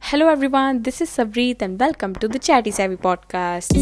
Hello everyone, this is Savreet and welcome to the Chatty Savvy podcast.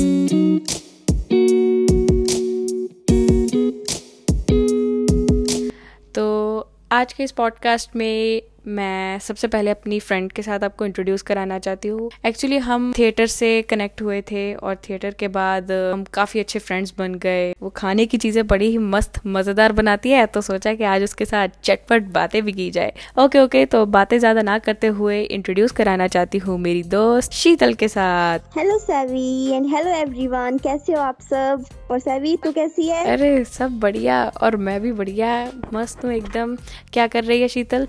तो आज के इस पॉडकास्ट में मैं सबसे पहले अपनी फ्रेंड के साथ आपको इंट्रोड्यूस कराना चाहती हूँ। एक्चुअली हम थिएटर से कनेक्ट हुए थे और थिएटर के बाद हम काफ़ी अच्छे फ्रेंड्स बन गए। वो खाने की चीज़ें बड़ी ही मस्त मज़ेदार बनाती है तो सोचा कि आज उसके साथ चटपट बातें भी की जाए। ओके ओके तो बातें ज़्यादा ना करते हुए इंट्रोड्यूस कराना चाहती हूँ मेरी दोस्त शीतल के साथ। Hello Savvy and hello everyone कैसे हो आप सब? और सैवी तू कैसी है? अरे सब बढ़िया और मैं भी बढ़िया मस्त हूँ एकदम। क्या कर रही है शीतल?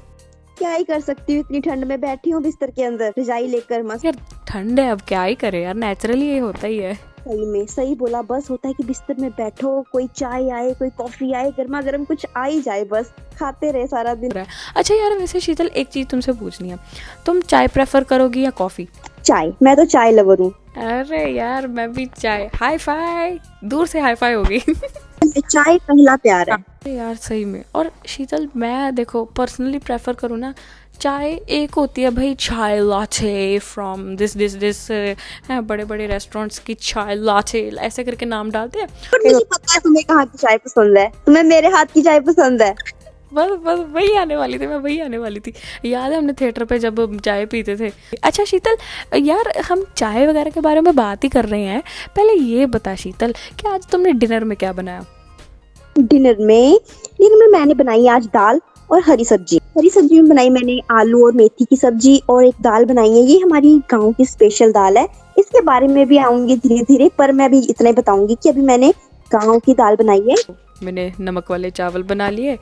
क्या ही कर सकती हूँ? इतनी ठंड में बैठी हूँ बिस्तर के अंदर रजाई लेकर मस्त। यार ठंड है अब क्या ही करे यार नेचुरली ये होता ही है। सही में सही बोला बस होता है कि बिस्तर में बैठो कोई चाय आए कोई कॉफ़ी आए गर्मा गर्म कुछ आ ही जाए बस खाते रहे सारा दिन। अच्छा यार वैसे शीतल एक चीज़ तुमसे पूछनी है। तुम चाय प्रेफर करोगी या कॉफ़ी चाय मैं तो चाय लवर हूँ। अरे यार मैं भी चाय हाई फाई दूर से हाई फाई होगी। चाय पहला प्यार है। यार सही में। और शीतल मैं देखो पर्सनली प्रेफर करूँ ना चाय एक होती है भाई चाय लाचे फ्रॉम दिस दिस दिस बड़े बड़े रेस्टोरेंट्स की चाय लाचे ऐसे करके नाम डालते हैं। पर मुझे पता है तुम्हें कहाँ की चाय पसंद है? तुम्हें मेरे हाथ की चाय पसंद है? बस बस वही आने वाली थी मैं वही आने वाली थी। याद है हमने थिएटर पे जब चाय पीते थे। अच्छा शीतल यार हम चाय वगैरह के बारे में बात ही कर रहे हैं। पहले ये बता शीतल कि आज तुमने डिनर में क्या बनाया? डिनर में। डिनर में मैंने बनाई आज दाल और हरी सब्ज़ी। हरी सब्ज़ी में बनाई मैंने आलू और मेथी की सब्ज़ी और एक दाल बनाई है। ये हमारी गाँव की स्पेशल दाल है। इसके बारे में भी आऊँगी धीरे धीरे पर मैं अभी इतना ही बताऊँगी कि अभी मैंने गाँव की दाल बनाई है। मैंने नमक वाले चावल बना लिए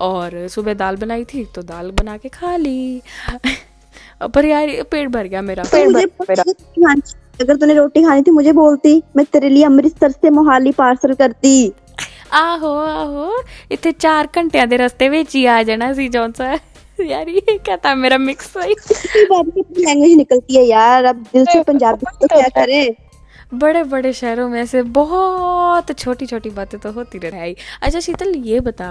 और सुबह दाल बनाई थी तो दाल बना के खा ली। पर यार पेट भर गया मेरा। पेट भर मेरा अगर तूने रोटी खानी थी मुझे बोलती मैं तेरे लिए अमृतसर से मोहाली पार्सल करती। ਆਹੋ ਆਹੋ ਇੱਥੇ 4 ਘੰਟਿਆਂ ਦੇ ਰਸਤੇ ਵਿੱਚ ਹੀ ਆ ਜਾਣਾ ਸੀ ਜੌਨਸਾ यार ये क्या था मेरा मिक्स सही लैंग्वेज निकलती है यार अब दिल से पंजाबी तो क्या करें बड़े बड़े शहरों में से बहुत छोटी छोटी बातें तो होती रही अच्छा शीतल ये बता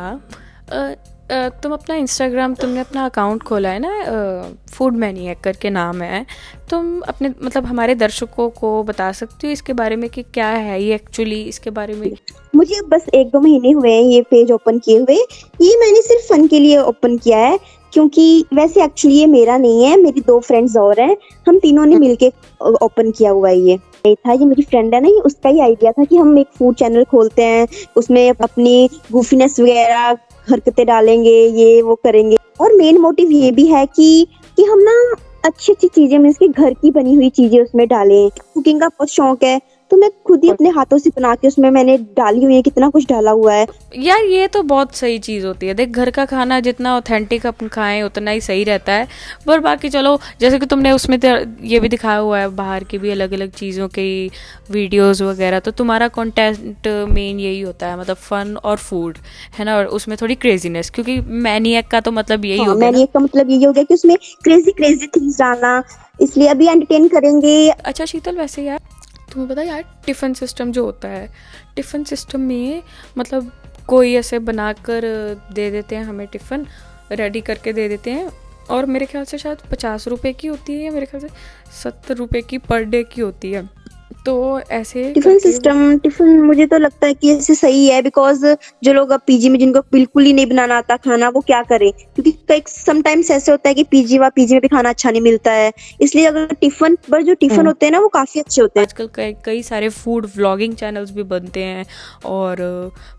तुम अपना इंस्टाग्राम तुमने अपना अकाउंट खोला है ना फ़ूड मैनी करके नाम है। तुम अपने मतलब हमारे दर्शकों को बता सकती हो इसके बारे में कि क्या है ये एक्चुअली इसके बारे में? मुझे बस एक दो महीने हुए हैं, ये पेज ओपन किए हुए। ये मैंने सिर्फ़ फन के लिए ओपन किया है, क्योंकि वैसे एक्चुअली ये मेरा नहीं है, मेरी दो फ्रेंड्स और हैं। हम तीनों ने मिलके ओपन किया हुआ है ये। था, ये मेरी फ्रेंड है ना, ये उसका ही आइडिया था कि हम एक फ़ूड चैनल खोलते हैं, उसमें अपनी गुफीनेस वगैरह हरकतें डालेंगे, ये, वो करेंगे। और मेन मोटिव ये भी है कि कि हम ना अच्छी अच्छी चीज़ें मीन्स की घर की बनी हुई चीज़ें उसमें डालें। कुकिंग का बहुत शौक है। तो मैं खुद ही। अपने हाथों से बना के उसमें मैंने डाली हुई है कितना कुछ डाला हुआ है। यार ये तो बहुत सही चीज़ होती है। देख घर का खाना जितना ऑथेंटिक अपन खाएँ उतना ही सही रहता है। पर बाकी चलो जैसे कि तुमने उसमें ये भी दिखाया हुआ है बाहर की भी अलग अलग चीज़ों की वीडियोस वगैरह तो तुम्हारा कंटेंट मेन यही होता है मतलब फन और फ़ूड है ना? और उसमें थोड़ी क्रेजीनेस क्योंकि मैनियक का तो मतलब यही हाँ, हो गया मैनियक का मतलब यही हो गया कि उसमें क्रेजी क्रेजी थिंग्स डालना इसलिए अभी एंटरटेन करेंगे। अच्छा शीतल वैसे यार? तुम्हें पता यार, टिफ़िन सिस्टम जो होता है, टिफ़िन सिस्टम में मतलब कोई ऐसे बनाकर दे देते हैं हमें टिफ़िन रेडी करके दे देते हैं, और मेरे ख्याल से शायद पचास रुपये की होती है या मेरे ख्याल से सत्तर रुपये की पर डे की होती है। तो ऐसे टिफ़िन सिस्टम टिफ़िन मुझे तो लगता है कि ऐसे सही है बिकॉज़ जो लोग अब पीजी में जिनको बिल्कुल ही नहीं बनाना आता खाना वो क्या करें? क्योंकि कई समटाइम्स ऐसे होता है कि पीजी व पीजी में भी खाना अच्छा नहीं मिलता है। इसलिए अगर टिफ़िन पर जो टिफ़िन हम्म। होते हैं ना वो काफ़ी अच्छे होते हैं। आजकल कई कई सारे फ़ूड व्लॉगिंग चैनल्स भी बनते हैं और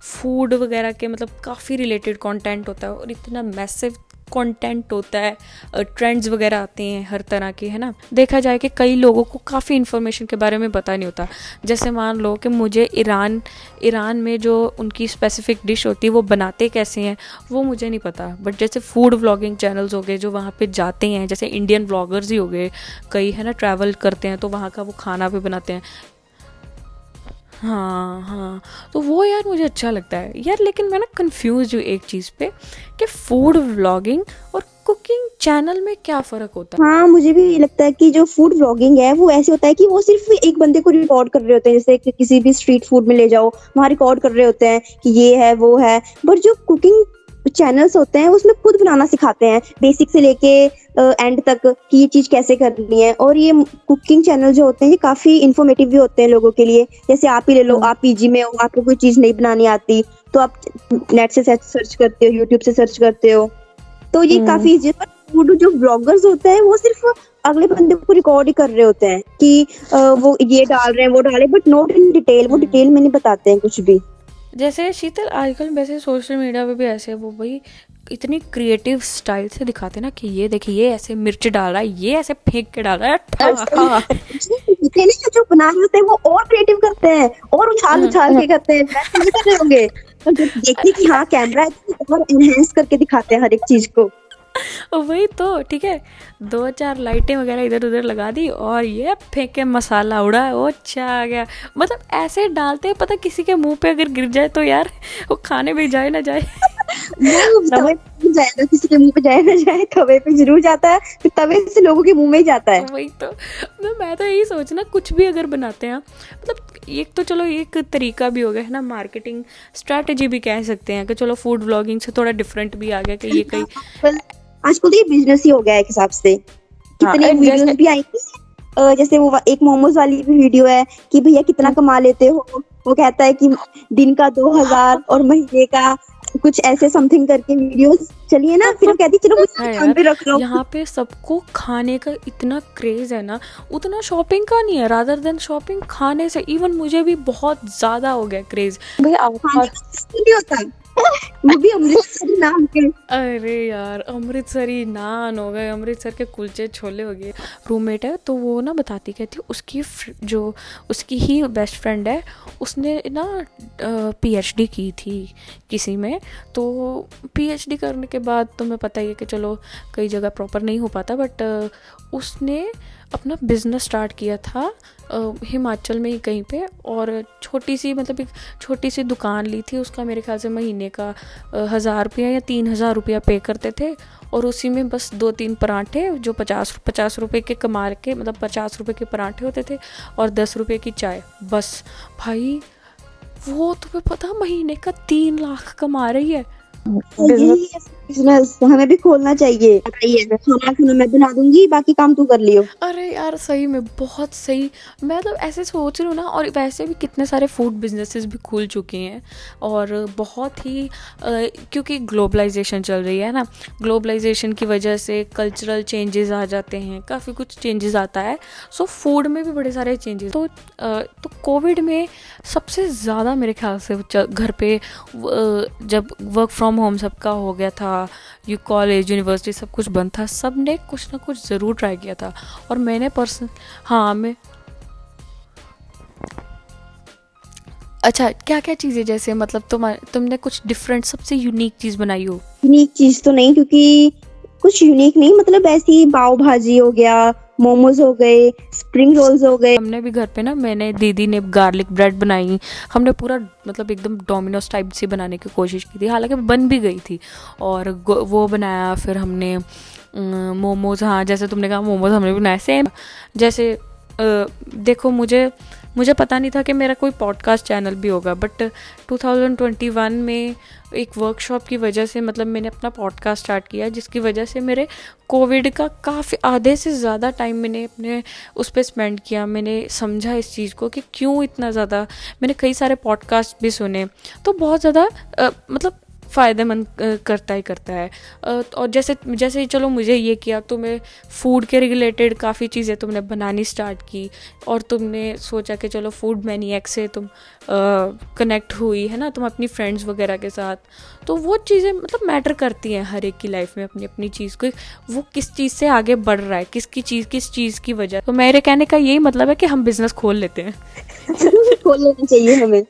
फ़ूड वगैरह के मतलब काफ़ी रिलेटेड कॉन्टेंट होता है और इतना मैसिव कंटेंट होता है ट्रेंड्स वगैरह आते हैं हर तरह के, है ना? देखा जाए कि कई लोगों को काफ़ी इन्फॉर्मेशन के बारे में पता नहीं होता। जैसे मान लो कि मुझे ईरान ईरान में जो उनकी स्पेसिफिक डिश होती है, वो बनाते कैसे हैं, वो मुझे नहीं पता। बट जैसे फ़ूड व्लॉगिंग चैनल्स हो गए, जो वहाँ पर जाते हैं, जैसे इंडियन व्लॉगर्स ही हो गए, कई, है ना ट्रैवल करते हैं तो वहाँ का वो खाना भी बनाते हैं। हाँ हाँ। तो वो यार मुझे अच्छा लगता है। यार लेकिन मैं ना कन्फ्यूज़ हूँ एक चीज़ पे कि फ़ूड व्लॉगिंग और कुकिंग चैनल में क्या फ़र्क होता है? हाँ मुझे भी लगता है कि जो फ़ूड व्लॉगिंग है, वो ऐसे होता है कि वो सिर्फ़ एक बंदे को रिकॉर्ड कर रहे होते हैं। जैसे कि किसी भी स्ट्रीट फ़ूड में ले जाओ, वहाँ रिकॉर्ड कर रहे होते हैं कि ये है, वो है। बट जो कुकिंग चैनल्स होते हैं उसमें खुद बनाना सिखाते हैं बेसिक से लेके एंड तक कि ये चीज़ कैसे करनी है और ये कुकिंग चैनल जो होते हैं ये काफ़ी इंफॉर्मेटिव भी होते हैं लोगों के लिए जैसे आप ही ले लो हम्म। आप पीजी में हो आपको कोई चीज़ नहीं बनानी आती तो आप नेट से सर्च करते हो यूट्यूब से सर्च करते हो तो ये हम्म। काफ़ी फ़ूड जो ब्लॉगर्स होते हैं वो सिर्फ़ अगले बंदे को रिकॉर्ड ही कर रहे होते हैं कि वो ये डाल रहे हैं वो डाल रहे हैं बट नॉट इन डिटेल वो हम्म। डिटेल में नहीं बताते हैं कुछ भी जैसे शीतल आजकल वैसे सोशल मीडिया पे भी ऐसे वो भाई इतनी क्रिएटिव स्टाइल से दिखाते ना कि ये देखिए ये ऐसे मिर्च डाल रहा है ये ऐसे फेंक के डाल रहा है जो बना रहे होते हैं वो और क्रिएटिव करते हैं और उछाल हम्म, उछाल के करते हैं वैसे कर रहे होंगे। तो देखते हैं कि हाँ कैमरा है तो और एनहेंस करके दिखाते हैं हर एक चीज़ को। वही तो ठीक है? दो चार लाइटें वगैरह इधर उधर लगा दी और ये फेंके मसाला उड़ा वो अच्छा आ गया। मतलब ऐसे डालते हैं पता किसी के मुँह पे अगर गिर जाए तो यार वो खाने में जाए ना जाए। वो तवे पे जाएगा किसी के मुँह पे जाए ना जाए तवे पे ज़रूर जाता है फिर तवे से लोगों के मुँह में ही जाता है। वही तो। मैं मैं तो यही सोचना कुछ भी अगर बनाते हैं मतलब एक तो चलो एक तरीका भी हो गया है ना? मार्केटिंग स्ट्रैटेजी भी कह सकते हैं कि चलो फ़ूड व्लॉगिंग से थोड़ा डिफरेंट भी आ गया कि ये कहीं पर आजकल तो ये बिज़नेस ही हो गया है एक हिसाब से। कितनी हाँ, वीडियोस भी आई जैसे वो एक मोमोज वाली भी वीडियो है कि भैया कितना हम्म। कमा लेते हो? वो कहता है कि दिन का दो हज़ार और महीने का कुछ ऐसे समथिंग करके वीडियोस चलिए ना फिर कहती चलो मुझे हाँ दुकान पे रख लो। यहाँ पे सबको खाने का इतना क्रेज है ना उतना शॉपिंग का नहीं है रादर देन शॉपिंग खाने से इवन मुझे भी बहुत ज़्यादा हो गया क्रेज भाई होता। वो भी अमृतसरी नाम के। अरे यार, अमृतसरी नान हो गए, अमृतसर के कुलचे छोले हो गए। रूममेट है तो वो ना बताती कहती उसकी जो उसकी ही बेस्ट फ्रेंड है, उसने ना पीएचडी की थी किसी में। तो पीएचडी करने के बाद तुम्हें पता ही है कि चलो, कई जगह प्रॉपर नहीं हो पाता बट उसने अपना बिज़नेस स्टार्ट किया था हिमाचल में ही कहीं पे और छोटी सी मतलब एक छोटी सी दुकान ली थी उसका मेरे ख्याल से महीने का हज़ार रुपया या तीन हज़ार रुपया पे करते थे और उसी में बस दो तीन पराठे जो पचास पचास रुपये के कमा के मतलब पचास रुपये के पराठे होते थे और दस रुपये की चाय बस। भाई वो तुम्हें पता महीने का तीन लाख कमा रही है। बिज़नेस हमें भी खोलना चाहिए। बताइए। खाना खाना मैं बना दूँगी बाकी काम तू कर लियो। अरे यार सही में बहुत सही। मैं मतलब ऐसे सोच रही हूँ ना और वैसे भी कितने सारे फ़ूड बिजनेसेस भी खुल चुके हैं और बहुत ही क्योंकि ग्लोबलाइजेशन चल रही है ना ग्लोबलाइजेशन की वजह से कल्चरल चेंजेस आ जाते हैं काफ़ी कुछ चेंजेस आता है। सो फ़ूड में भी बड़े सारे चेंजेस तो तो कोविड में सबसे ज़्यादा मेरे ख्याल से घर पे जब वर्क फ्रॉम होम सबका हो गया था यू कॉलेज यूनिवर्सिटी सब कुछ बंद था। सबने कुछ ना कुछ ज़रूर ट्राई किया था। और मैंने पर्सन हाँ मैं अच्छा क्या क्या चीज़ें जैसे मतलब तुम तुमने कुछ डिफरेंट सबसे यूनिक चीज़ बनाई हो? यूनिक चीज़ तो नहीं, क्योंकि कुछ यूनिक नहीं मतलब ऐसी पाव भाजी हो गया मोमोज हो गए स्प्रिंग रोल्स हो गए। हमने भी घर पे ना, मैंने, दीदी ने गार्लिक ब्रेड बनाई। हमने पूरा मतलब एकदम डोमिनोज टाइप से बनाने की कोशिश की थी। हालाँकि बन भी गई थी। और वो बनाया, फिर हमने मोमोज हाँ जैसे तुमने कहा, मोमोज हमने भी बनाए सेम जैसे देखो, मुझे मुझे पता नहीं था कि मेरा कोई पॉडकास्ट चैनल भी होगा बट 2021 में एक वर्कशॉप की वजह से मतलब मैंने अपना पॉडकास्ट स्टार्ट किया, जिसकी वजह से मेरे कोविड का काफ़ी आधे से ज़्यादा टाइम मैंने अपने उस पर स्पेंड किया। मैंने समझा इस चीज़ को कि क्यों इतना ज़्यादा, मैंने कई सारे पॉडकास्ट भी सुने। तो बहुत ज़्यादा मतलब फ़ायदेमंद करता ही करता है। और जैसे जैसे चलो मुझे ये किया तो मैं फ़ूड के रिलेटेड काफ़ी चीज़ें तुमने बनानी स्टार्ट की और तुमने सोचा कि चलो फ़ूड मैनिएक से तुम कनेक्ट हुई, है ना? तुम अपनी फ्रेंड्स वगैरह के साथ। तो वो चीज़ें मतलब मैटर करती हैं हर एक की लाइफ में अपनी अपनी चीज़ को। वो किस चीज़ से आगे बढ़ रहा है? किसकी चीज़, किस चीज़ की वजह? तो मेरे कहने का यही मतलब है कि हम बिज़नेस खोल लेते हैं। खोल लेना चाहिए हमें।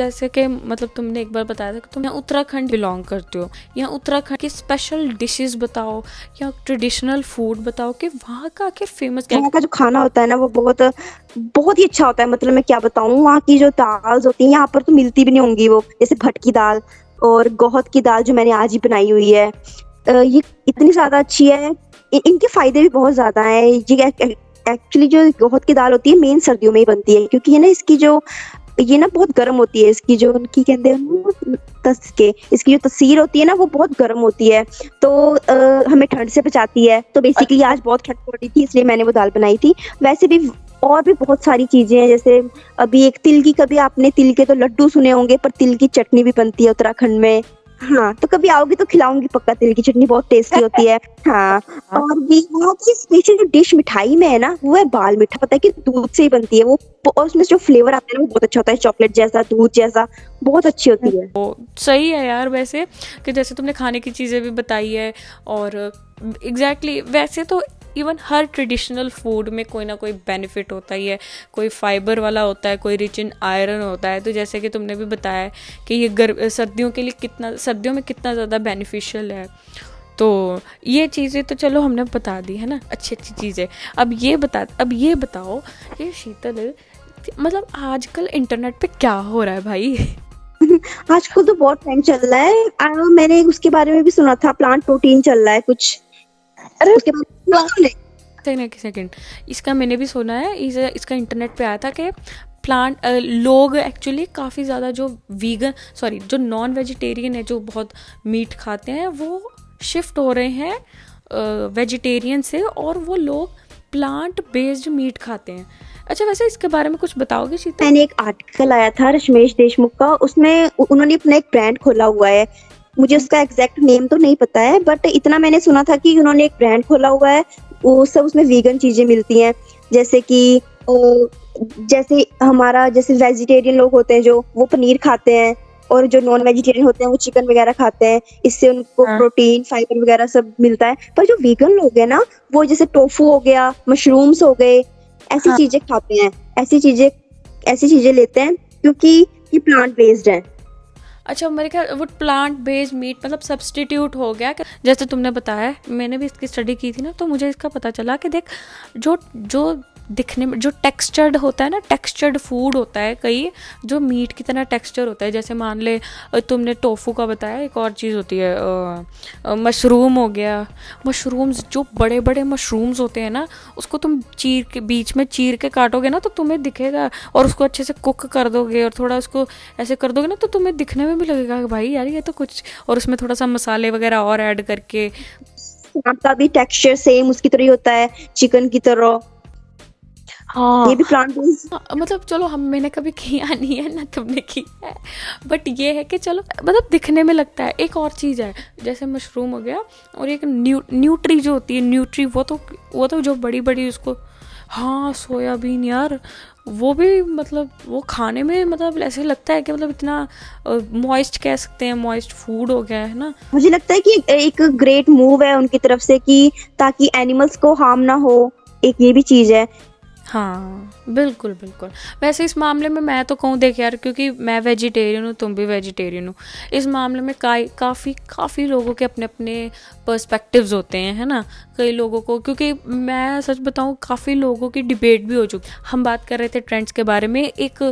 जैसे कि मतलब तुमने एक बार बताया था कि तुम यहाँ उत्तराखंड बिलोंग करते हो। यहाँ उत्तराखंड की स्पेशल डिशेस बताओ या ट्रेडिशनल फ़ूड बताओ कि वहाँ का आखिर फ़ेमस क्या वहाँ का जो खाना होता है ना, वो बहुत बहुत ही अच्छा होता है। मतलब मैं क्या बताऊँ, वहाँ की जो दाल होती है, यहाँ पर तो मिलती भी नहीं होंगी वो। जैसे भटकी दाल और गोहत की दाल जो मैंने आज ही बनाई हुई है। ये इतनी ज़्यादा अच्छी है। इनके फ़ायदे भी बहुत ज़्यादा है। ये एक्चुअली जो गोहत की दाल होती है मेन सर्दियों में ही बनती है। क्योंकि ये ना, इसकी जो ये ना बहुत गर्म होती है इसकी जो उनकी कहते हैं इसकी जो तस्वीर होती है ना वो बहुत गर्म होती है। तो आ, हमें ठंड से बचाती है। तो बेसिकली आज बहुत ठंड पड़ रही थी इसलिए मैंने वो दाल बनाई थी। वैसे भी और भी बहुत सारी चीज़ें हैं जैसे अभी एक तिल की कभी आपने तिल के तो लड्डू सुने होंगे पर तिल की चटनी भी बनती है उत्तराखंड में। हाँ तो कभी आओगी तो खिलाऊँगी पक्का तिल की चटनी बहुत टेस्टी होती है। हाँ और भी वहाँ की स्पेशल जो डिश मिठाई में है ना वो है बाल मीठा पता है कि दूध से ही बनती है वो और उसमें जो फ्लेवर आता है ना वो बहुत अच्छा होता है चॉकलेट जैसा दूध जैसा बहुत अच्छी होती है। वो सही है यार वैसे कि जैसे तुमने खाने की चीज़ें भी बताई है और एग्जैक्टली exactly, वैसे तो इवन हर ट्रेडिशनल फ़ूड में कोई ना कोई बेनिफिट होता ही है। कोई फाइबर वाला होता है, कोई रिच इन आयरन होता है। तो जैसे कि तुमने भी बताया कि ये गर सर्दियों के लिए कितना, सर्दियों में कितना ज़्यादा बेनिफिशियल है। तो ये चीज़ें तो चलो हमने बता दी, है ना? अच्छी अच्छी चीज़ें। अब ये बता, अब ये बताओ कि शीतल मतलब आजकल इंटरनेट पे क्या हो रहा है भाई? आजकल तो बहुत टाइम चल रहा है। मैंने उसके बारे में भी सुना था प्लांट प्रोटीन चल रहा है कुछ। अरे उसके बाद सेकंड इसका मैंने भी सुना है इस, इसका इंटरनेट पे आया था कि प्लांट लोग एक्चुअली काफ़ी ज़्यादा जो वीगन सॉरी जो नॉन वेजिटेरियन है जो बहुत मीट खाते हैं वो शिफ्ट हो रहे हैं वेजिटेरियन से और वो लोग प्लांट बेस्ड मीट खाते हैं। अच्छा वैसे इसके बारे में कुछ बताओगे मैंने एक आर्टिकल आया था रश्मेश देशमुख का उसमें उन्होंने अपना एक ब्रांड खोला हुआ है मुझे उसका एग्जैक्ट नेम तो नहीं पता है बट इतना मैंने सुना था कि उन्होंने एक ब्रांड खोला हुआ है वो सब उसमें वीगन चीज़ें मिलती हैं जैसे कि जैसे हमारा जैसे वेजिटेरियन लोग होते हैं जो वो पनीर खाते हैं और जो नॉन वेजिटेरियन होते हैं वो चिकन वगैरह खाते हैं इससे उनको हाँ. प्रोटीन फाइबर वगैरह सब मिलता है पर जो वीगन लोग हैं ना वो जैसे टोफू हो गया मशरूम्स हो गए ऐसी हाँ. चीज़ें खाते हैं ऐसी चीज़ें ऐसी चीज़ें लेते हैं क्योंकि ये प्लांट बेस्ड है अच्छा मेरे ख्याल वो प्लांट बेस्ड मीट मतलब सब्सटीट्यूट हो गया जैसे तुमने बताया, मैंने भी इसकी स्टडी की थी ना तो मुझे इसका पता चला कि देख, जो जो दिखने में, जो टेक्सचर्ड होता है ना टेक्सचर्ड फ़ूड होता है कई, जो मीट की तरह टेक्सचर होता है, जैसे मान ले तुमने टोफू का बताया, एक और चीज़ होती है मशरूम हो गया। मशरूम्स जो बड़े बड़े मशरूम्स होते हैं ना, उसको तुम चीर के, बीच में चीर के काटोगे ना तो तुम्हें दिखेगा, और उसको अच्छे से कुक कर दोगे, और थोड़ा उसको ऐसे कर दोगे ना तो तुम्हें दिखने में भी लगेगा भाई यार, ये तो कुछ, और उसमें थोड़ा सा मसाले वगैरह और ऐड करके। भी टेक्सचर सेम उसकी तरह होता है चिकन की तरह। हाँ। ये भी प्लांट हाँ, मतलब चलो हम मैंने कभी किया नहीं है ना तुमने किया है। बट ये है कि चलो मतलब दिखने में लगता है एक और चीज़ है जैसे मशरूम हो गया और एक न्यू न्यूट्री जो होती है न्यूट्री वो तो वो तो जो बड़ी बड़ी उसको हाँ सोयाबीन यार वो भी मतलब वो खाने में मतलब ऐसे लगता है कि मतलब इतना मॉइस्ट कह सकते हैं मॉइस्ट फ़ूड हो गया है ना? मुझे लगता है कि एक ग्रेट मूव है उनकी तरफ़ से कि ताकि एनिमल्स को हार्म ना हो एक ये भी चीज़ है। हाँ बिल्कुल बिल्कुल। वैसे इस मामले में मैं तो कहूँ देख यार क्योंकि मैं वेजिटेरियन हूँ तुम भी वेजिटेरियन हो। इस मामले में का, काफ़ी काफ़ी लोगों के अपने अपने पर्सपेक्टिव्स होते हैं है ना? कई लोगों को क्योंकि मैं सच बताऊँ काफ़ी लोगों की डिबेट भी हो चुकी हम बात कर रहे थे ट्रेंड्स के बारे में एक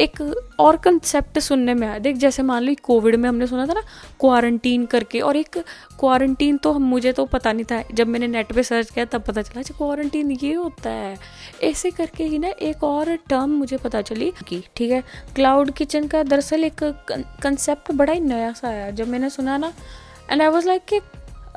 एक और कंसेप्ट सुनने में आया। देख जैसे मान लो कोविड में हमने सुना था ना क्वारंटीन करके और एक क्वारंटीन तो हम मुझे तो पता नहीं था। जब मैंने नेट पे सर्च किया तब पता चला अच्छा क्वारंटीन ये होता है। ऐसे करके ही ना एक और टर्म मुझे पता चली कि, ठीक है क्लाउड किचन का दरअसल एक कंसेप्ट बड़ा ही नया सा आया। जब मैंने सुना ना एंड आई वॉज़ लाइक कि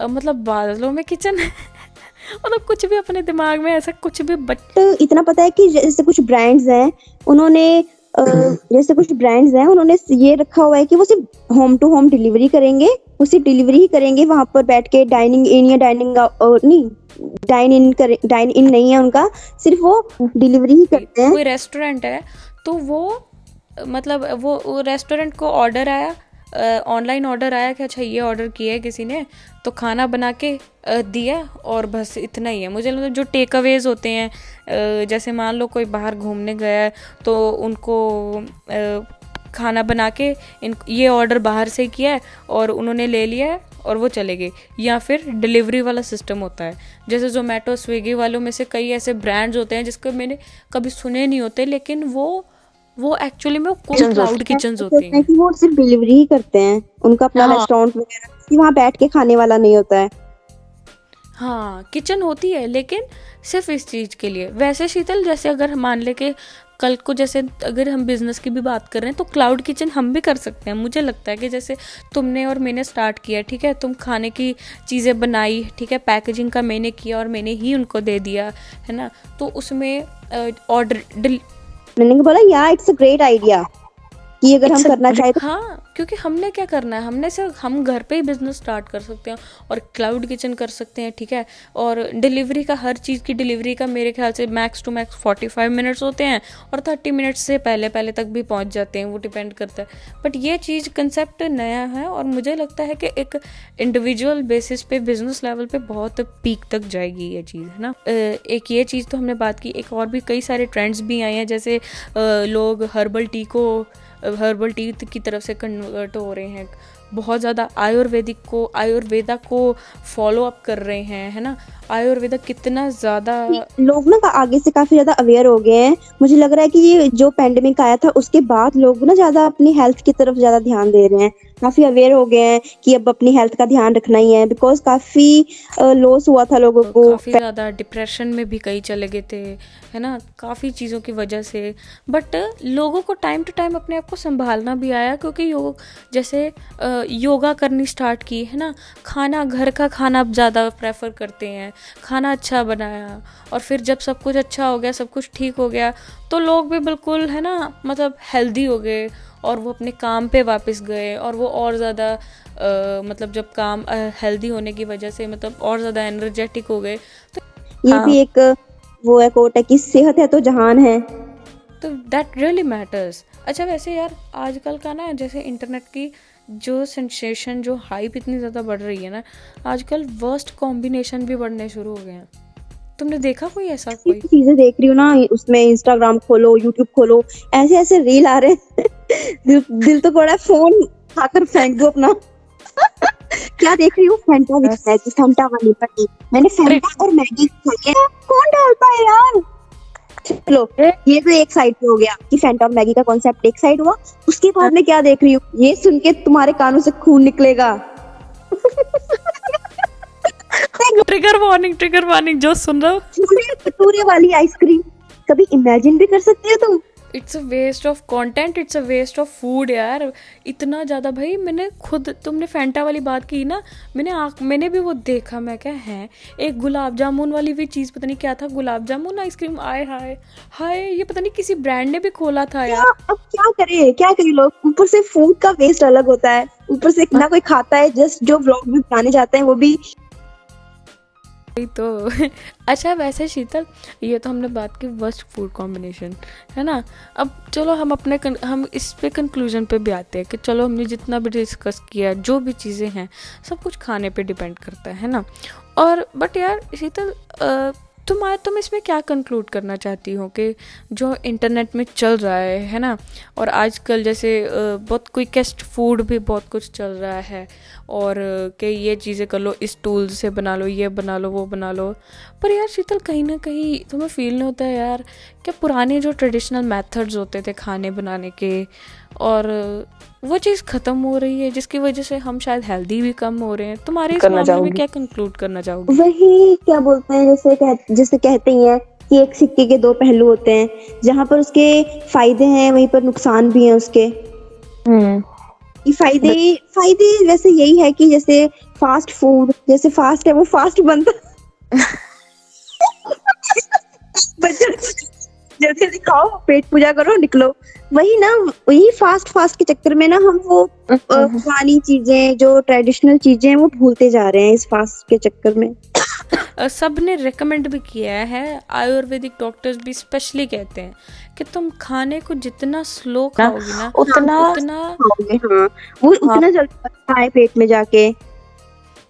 मतलब बादलों में किचन मतलब कुछ भी अपने दिमाग में ऐसा कुछ भी बट इतना पता है कि जैसे कुछ ब्रांड्स हैं, उन्होंने जैसे कुछ ब्रांड्स हैं उन्होंने ये रखा हुआ है कि वो सिर्फ़ होम टू होम डिलीवरी करेंगे वो सिर्फ़ डिलीवरी ही करेंगे वहाँ पर बैठ के डाइनिंग इन या डाइनिंग नहीं डाइन इन कर डाइन इन नहीं है उनका सिर्फ़ वो डिलीवरी ही करते हैं। कोई रेस्टोरेंट है तो वो मतलब वो रेस्टोरेंट को ऑर्डर आया ऑनलाइन ऑर्डर आया कि अच्छा ये ऑर्डर किया है किसी ने तो खाना बना के दिया और बस इतना ही है। मुझे लगता जो टेक अवेज होते हैं जैसे मान लो कोई बाहर घूमने गया है तो उनको खाना बना के इन, ये ऑर्डर बाहर से किया है और उन्होंने ले लिया है और वो चले गए। या फिर डिलीवरी वाला सिस्टम होता है। जैसे जोमेटो स्विगी वालों में से कई ऐसे ब्रांड्स होते हैं जिसके मैंने कभी सुने नहीं होते, लेकिन वो वो एक्चुअली में क्लाउड किचन होते हैं। कि वो सिर्फ़ डिलीवरी ही करते हैं। उनका अपना रेस्टोरेंट हाँ। वगैरह वहाँ बैठ के खाने वाला नहीं होता है। हाँ किचन होती है लेकिन सिर्फ़ इस चीज़ के लिए। वैसे शीतल जैसे अगर मान ले के कल को जैसे अगर हम बिज़नेस की भी बात कर रहे हैं तो क्लाउड किचन हम भी कर सकते हैं। मुझे लगता है कि जैसे तुमने और मैंने स्टार्ट किया ठीक है? तुम खाने की चीज़ें बनाई ठीक है? पैकेजिंग का मैंने किया और मैंने ही उनको दे दिया है ना? तो उसमें ऑर्डर मैंने बोला या इट्स अ ग्रेट आइडिया कि अगर हम करना चाहें तो हाँ क्योंकि हमने क्या करना है? हमने सिर्फ़ हम घर पे ही बिज़नेस स्टार्ट कर सकते हैं और क्लाउड किचन कर सकते हैं ठीक है? और डिलीवरी का हर चीज़ की डिलीवरी का मेरे ख्याल से max to max forty five minutes होते हैं और थर्टी मिनट्स से पहले पहले तक भी पहुँच जाते हैं वो डिपेंड करता है। बट ये चीज़ कंसेप्ट नया है और मुझे लगता है कि एक इंडिविजुअल बेसिस पे बिज़नेस लेवल पे बहुत पीक तक जाएगी ये चीज़ है ना? एक ये चीज़ तो हमने बात की एक और भी कई सारे ट्रेंड्स भी आए हैं जैसे लोग हर्बल टी को हर्बल टीथ की तरफ़ से कन्वर्ट हो रहे हैं। बहुत ज़्यादा आयुर्वेदिक को आयुर्वेदा को फॉलो अप कर रहे हैं है ना? आयुर्वेदा कितना ज़्यादा लोग ना आगे से काफ़ी ज़्यादा अवेयर हो गए हैं। मुझे लग रहा है कि ये जो पेंडेमिक आया था उसके बाद लोग ना ज़्यादा अपनी हेल्थ की तरफ़ ज़्यादा ध्यान दे रहे हैं। काफ़ी अवेयर हो गए हैं कि अब अपनी हेल्थ का ध्यान रखना ही है बिकॉज़ काफ़ी लॉस हुआ था लोगों को। काफ़ी ज़्यादा डिप्रेशन में भी कई चले गए थे है ना? काफ़ी चीज़ों की वजह से। बट लोगों को टाइम टू टाइम अपने आप को संभालना भी आया क्योंकि योग जैसे योगा करनी स्टार्ट की है ना? खाना घर का खाना अब ज़्यादा प्रेफर करते हैं। खाना अच्छा बनाया और फिर जब सब कुछ अच्छा हो गया सब कुछ ठीक हो गया तो लोग भी बिल्कुल है ना मतलब हेल्दी हो गए और वो अपने काम पे वापस गए और वो और ज़्यादा मतलब जब काम हेल्दी होने की वजह से मतलब और ज़्यादा एनर्जेटिक हो गए तो ये हाँ, भी एक वो है कोट है कि सेहत है तो जहान है। तो दैट रियली मैटर्स अच्छा वैसे यार आजकल का ना जैसे इंटरनेट की जो सेंसेशन जो हाइप इतनी ज़्यादा बढ़ रही है ना आजकल वर्स्ट कॉम्बिनेशन भी बढ़ने शुरू हो गए हैं। तुमने देखा कोई ऐसा कोई? चीज़ें देख रही हूँ ना उसमें इंस्टाग्राम खोलो यूट्यूब खोलो ऐसे ऐसे रील आ रहे दिल, दिल तो पड़ा फ़ोन खाकर फेंक दो अपना। क्या देख रही हूँ? फैंटा विद मैगी फैंटा वाली पट्टी मैंने फैंटा और मैगी खाई है। कौन डालता है यार? चलो ये तो एक साइड पे हो गया कि फैंटम मैगी का कॉन्सेप्ट एक साइड हुआ। उसके बाद में क्या देख रही हूँ? ये सुन के तुम्हारे कानों से खून निकलेगा। ट्रिगर वार्निंग ट्रिगर वार्निंग जो सुन रहा हूँ। वाली आइसक्रीम कभी इमेजिन भी कर सकती हो तुम? It's a waste of content it's a waste of food यार। इतना ज़्यादा भाई मैंने खुद तुमने फैंटा वाली बात की ना मैंने आँख मैंने भी वो देखा मैं क्या है? एक गुलाब जामुन वाली भी चीज़ पता नहीं क्या था गुलाब जामुन आइसक्रीम आए हाय हाय ये पता नहीं किसी ब्रांड ने भी खोला था यार। अब क्या करे क्या करे लोग? ऊपर से फ़ूड का वेस्ट अलग होता है। ऊपर से ना कोई खाता है जस्ट जो ब्लॉग में बनाने जाते हैं वो भी तो अच्छा वैसे शीतल, ये तो हमने बात की वर्स्ट फ़ूड कॉम्बिनेशन है ना? अब चलो हम अपने हम इस पे कंक्लूजन पे भी आते हैं कि चलो हमने जितना भी डिस्कस किया, जो भी चीज़ें हैं, सब कुछ खाने पे डिपेंड करता है ना? और बट यार, शीतल तुम तुम इसमें क्या कंक्लूड करना चाहती हो कि जो इंटरनेट में चल रहा है है ना? और आजकल जैसे बहुत क्विकेस्ट फ़ूड भी बहुत कुछ चल रहा है। और कि ये चीज़ें कर लो, इस टूल से बना लो, ये बना लो, वो बना लो। पर यार शीतल, कहीं ना कहीं तुम्हें फील नहीं होता है यार, क्या पुराने जो ट्रेडिशनल मेथड्स होते थे खाने बनाने के और वो चीज़ ख़त्म हो रही है जिसकी वजह से हम शायद हेल्दी भी कम हो रहे हैं। तुम्हारे इस मामले में क्या कंक्लूड करना चाहोगे? वही क्या बोलते हैं जैसे कह, जैसे कहते ही हैं कि एक सिक्के के दो पहलू होते हैं जहाँ पर उसके फ़ायदे हैं वहीं पर नुकसान भी हैं उसके। हम्म। फ़ायदे फ़ायदे वैसे यही है कि जैसे फास्ट फ़ूड जैसे फास्ट है वो फास्ट बनता जल्दी जल्दी खाओ पेट पूजा करो निकलो। वही ना वही फास्ट फास्ट के चक्कर में ना हम वो पुरानी चीज़ें जो ट्रेडिशनल चीज़ें हैं वो भूलते जा रहे हैं इस फास्ट के चक्कर में। सबने रिकमेंड भी किया है आयुर्वेदिक डॉक्टर्स भी स्पेशली कहते हैं कि तुम खाने को जितना स्लो खाओगे ना उतना उतना हाँ, वो हाँ। उतना जल्दी है पेट में जाके।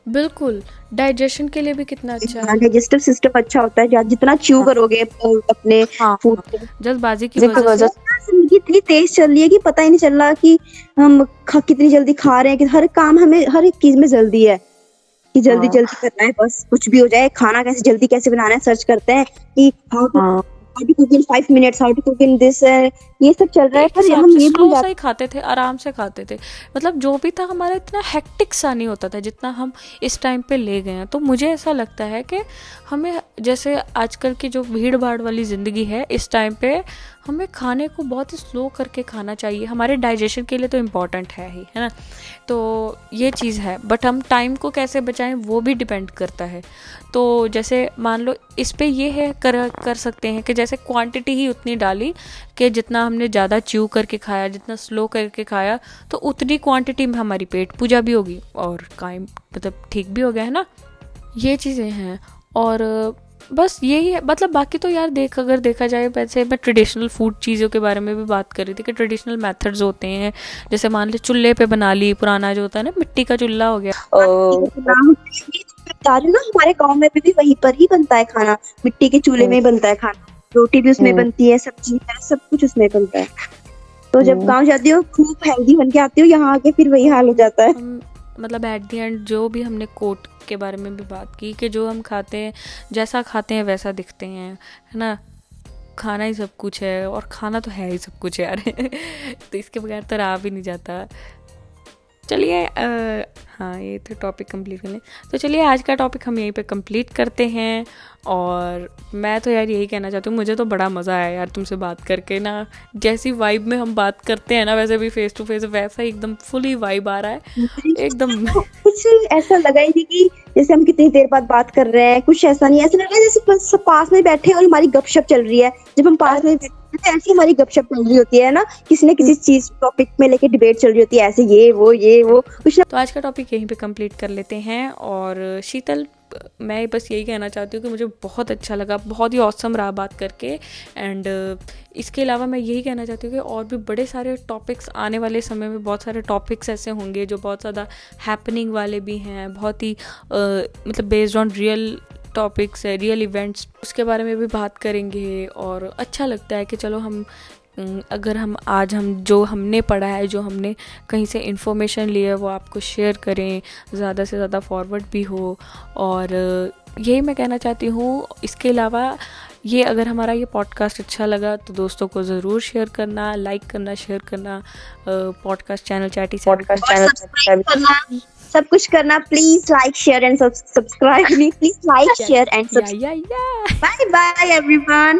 बिल्कुल। डाइजेशन के लिए भी कितना अच्छा है। डाइजेस्टिव सिस्टम अच्छा होता है जितना च्यू हाँ। करोगे अपने हाँ, फ़ूड जल्दबाजी की वजह से। ज़िंदगी इतनी तेज चल रही है कि पता ही नहीं चल रहा कि हम कितनी जल्दी खा रहे हैं कि हर काम हमें हर एक चीज़ में जल्दी है। कि जल्दी हाँ। जल्दी करना है बस कुछ भी हो जाए खाना कैसे जल्दी कैसे बनाना है सर्च करते हैं कि how to cook in 5 minutes how to cook in this ये सब चल रहा है पर हम ये सा ही खाते थे आराम से खाते थे। मतलब जो भी था हमारा इतना हेक्टिक सा नहीं होता था जितना हम इस टाइम पे ले गए हैं। तो मुझे ऐसा लगता है कि हमें जैसे आजकल की जो भीड़ भाड़ वाली ज़िंदगी है इस टाइम पे हमें खाने को बहुत ही स्लो करके खाना चाहिए। हमारे डाइजेशन के लिए तो इंपॉर्टेंट है ही है ना? तो ये चीज़ है। बट हम टाइम को कैसे बचाएँ वो भी डिपेंड करता है। तो जैसे मान लो इस पर ये है कर कर सकते हैं कि जैसे क्वांटिटी ही उतनी डाली कि जितना हमने ज़्यादा च्यू करके खाया जितना स्लो करके खाया तो उतनी क्वांटिटी में हमारी पेट पूजा भी होगी और कायम मतलब ठीक भी हो गया है ना? ये चीज़ें हैं और बस यही है। मतलब बाकी तो यार देख अगर देखा जाए वैसे मैं ट्रेडिशनल फ़ूड चीज़ों के बारे में भी बात कर रही थी कि ट्रेडिशनल मेथड्स होते हैं। जैसे मान ली चूल्हे पे बना ली पुराना जो होता है ना मिट्टी का चूल्हा हो गया। बता रही ना हमारे गाँव में भी वहीं पर ही बनता है खाना। मिट्टी के चूल्हे में ही बनता है खाना। रोटी भी उसमें बनती है सब्ज़ी है सब कुछ उसमें बनता है। तो जब गाँव जाती हो खूब हेल्दी बन के आती हो यहाँ आके फिर वही हाल हो जाता है। मतलब एट दी एंड जो भी हमने कोट के बारे में भी बात की कि जो हम खाते हैं जैसा खाते हैं वैसा दिखते हैं है ना? खाना ही सब कुछ है और खाना तो है ही सब कुछ यार। तो इसके बगैर तो रहा भी नहीं जाता। चलिए हाँ ये तो टॉपिक कंप्लीट कर लें तो चलिए आज का टॉपिक हम यहीं पे कंप्लीट करते हैं। और मैं तो यार यही कहना चाहती हूँ मुझे तो बड़ा मज़ा आया यार तुमसे बात करके ना। जैसी वाइब में हम बात करते हैं ना वैसे भी फेस टू फेस वैसा एकदम फुली वाइब आ रहा है। एकदम कुछ ऐसा लगा ही नहीं कि जैसे हम कितनी देर बाद बात कर रहे हैं कुछ ऐसा नहीं ऐसा लग रहा है जैसे पास में बैठे और हमारी गपशप चल रही है। जब हम पास में ऐसी हमारी गपशप चल रही होती है ना किसी न किसी चीज़ टॉपिक में लेके डिबेट चल रही होती है ऐसे ये वो ये वो कुछ तो आज का टॉपिक यहीं पे कंप्लीट कर लेते हैं और शीतल मैं बस यही कहना चाहती हूँ कि मुझे बहुत अच्छा लगा बहुत ही औसम रहा बात करके एंड इसके अलावा मैं यही कहना चाहती हूँ कि और भी बड़े सारे टॉपिक्स आने वाले समय में बहुत सारे टॉपिक्स ऐसे होंगे जो बहुत ज़्यादा हैपनिंग वाले भी हैं बहुत ही आ, मतलब बेस्ड ऑन रियल टॉपिक्स है रियल इवेंट्स उसके बारे में भी बात करेंगे और अच्छा लगता है कि चलो हम अगर हम आज हम जो हमने पढ़ा है जो हमने कहीं से इन्फॉर्मेशन ली है वो आपको शेयर करें ज़्यादा से ज़्यादा फॉरवर्ड भी हो। और यही मैं कहना चाहती हूँ इसके अलावा ये अगर हमारा ये पॉडकास्ट अच्छा लगा तो दोस्तों को ज़रूर शेयर करना लाइक करना शेयर करना podcast channel chatty podcast channel सब कुछ करना please like share and subscribe me please like share and subscribe bye bye everyone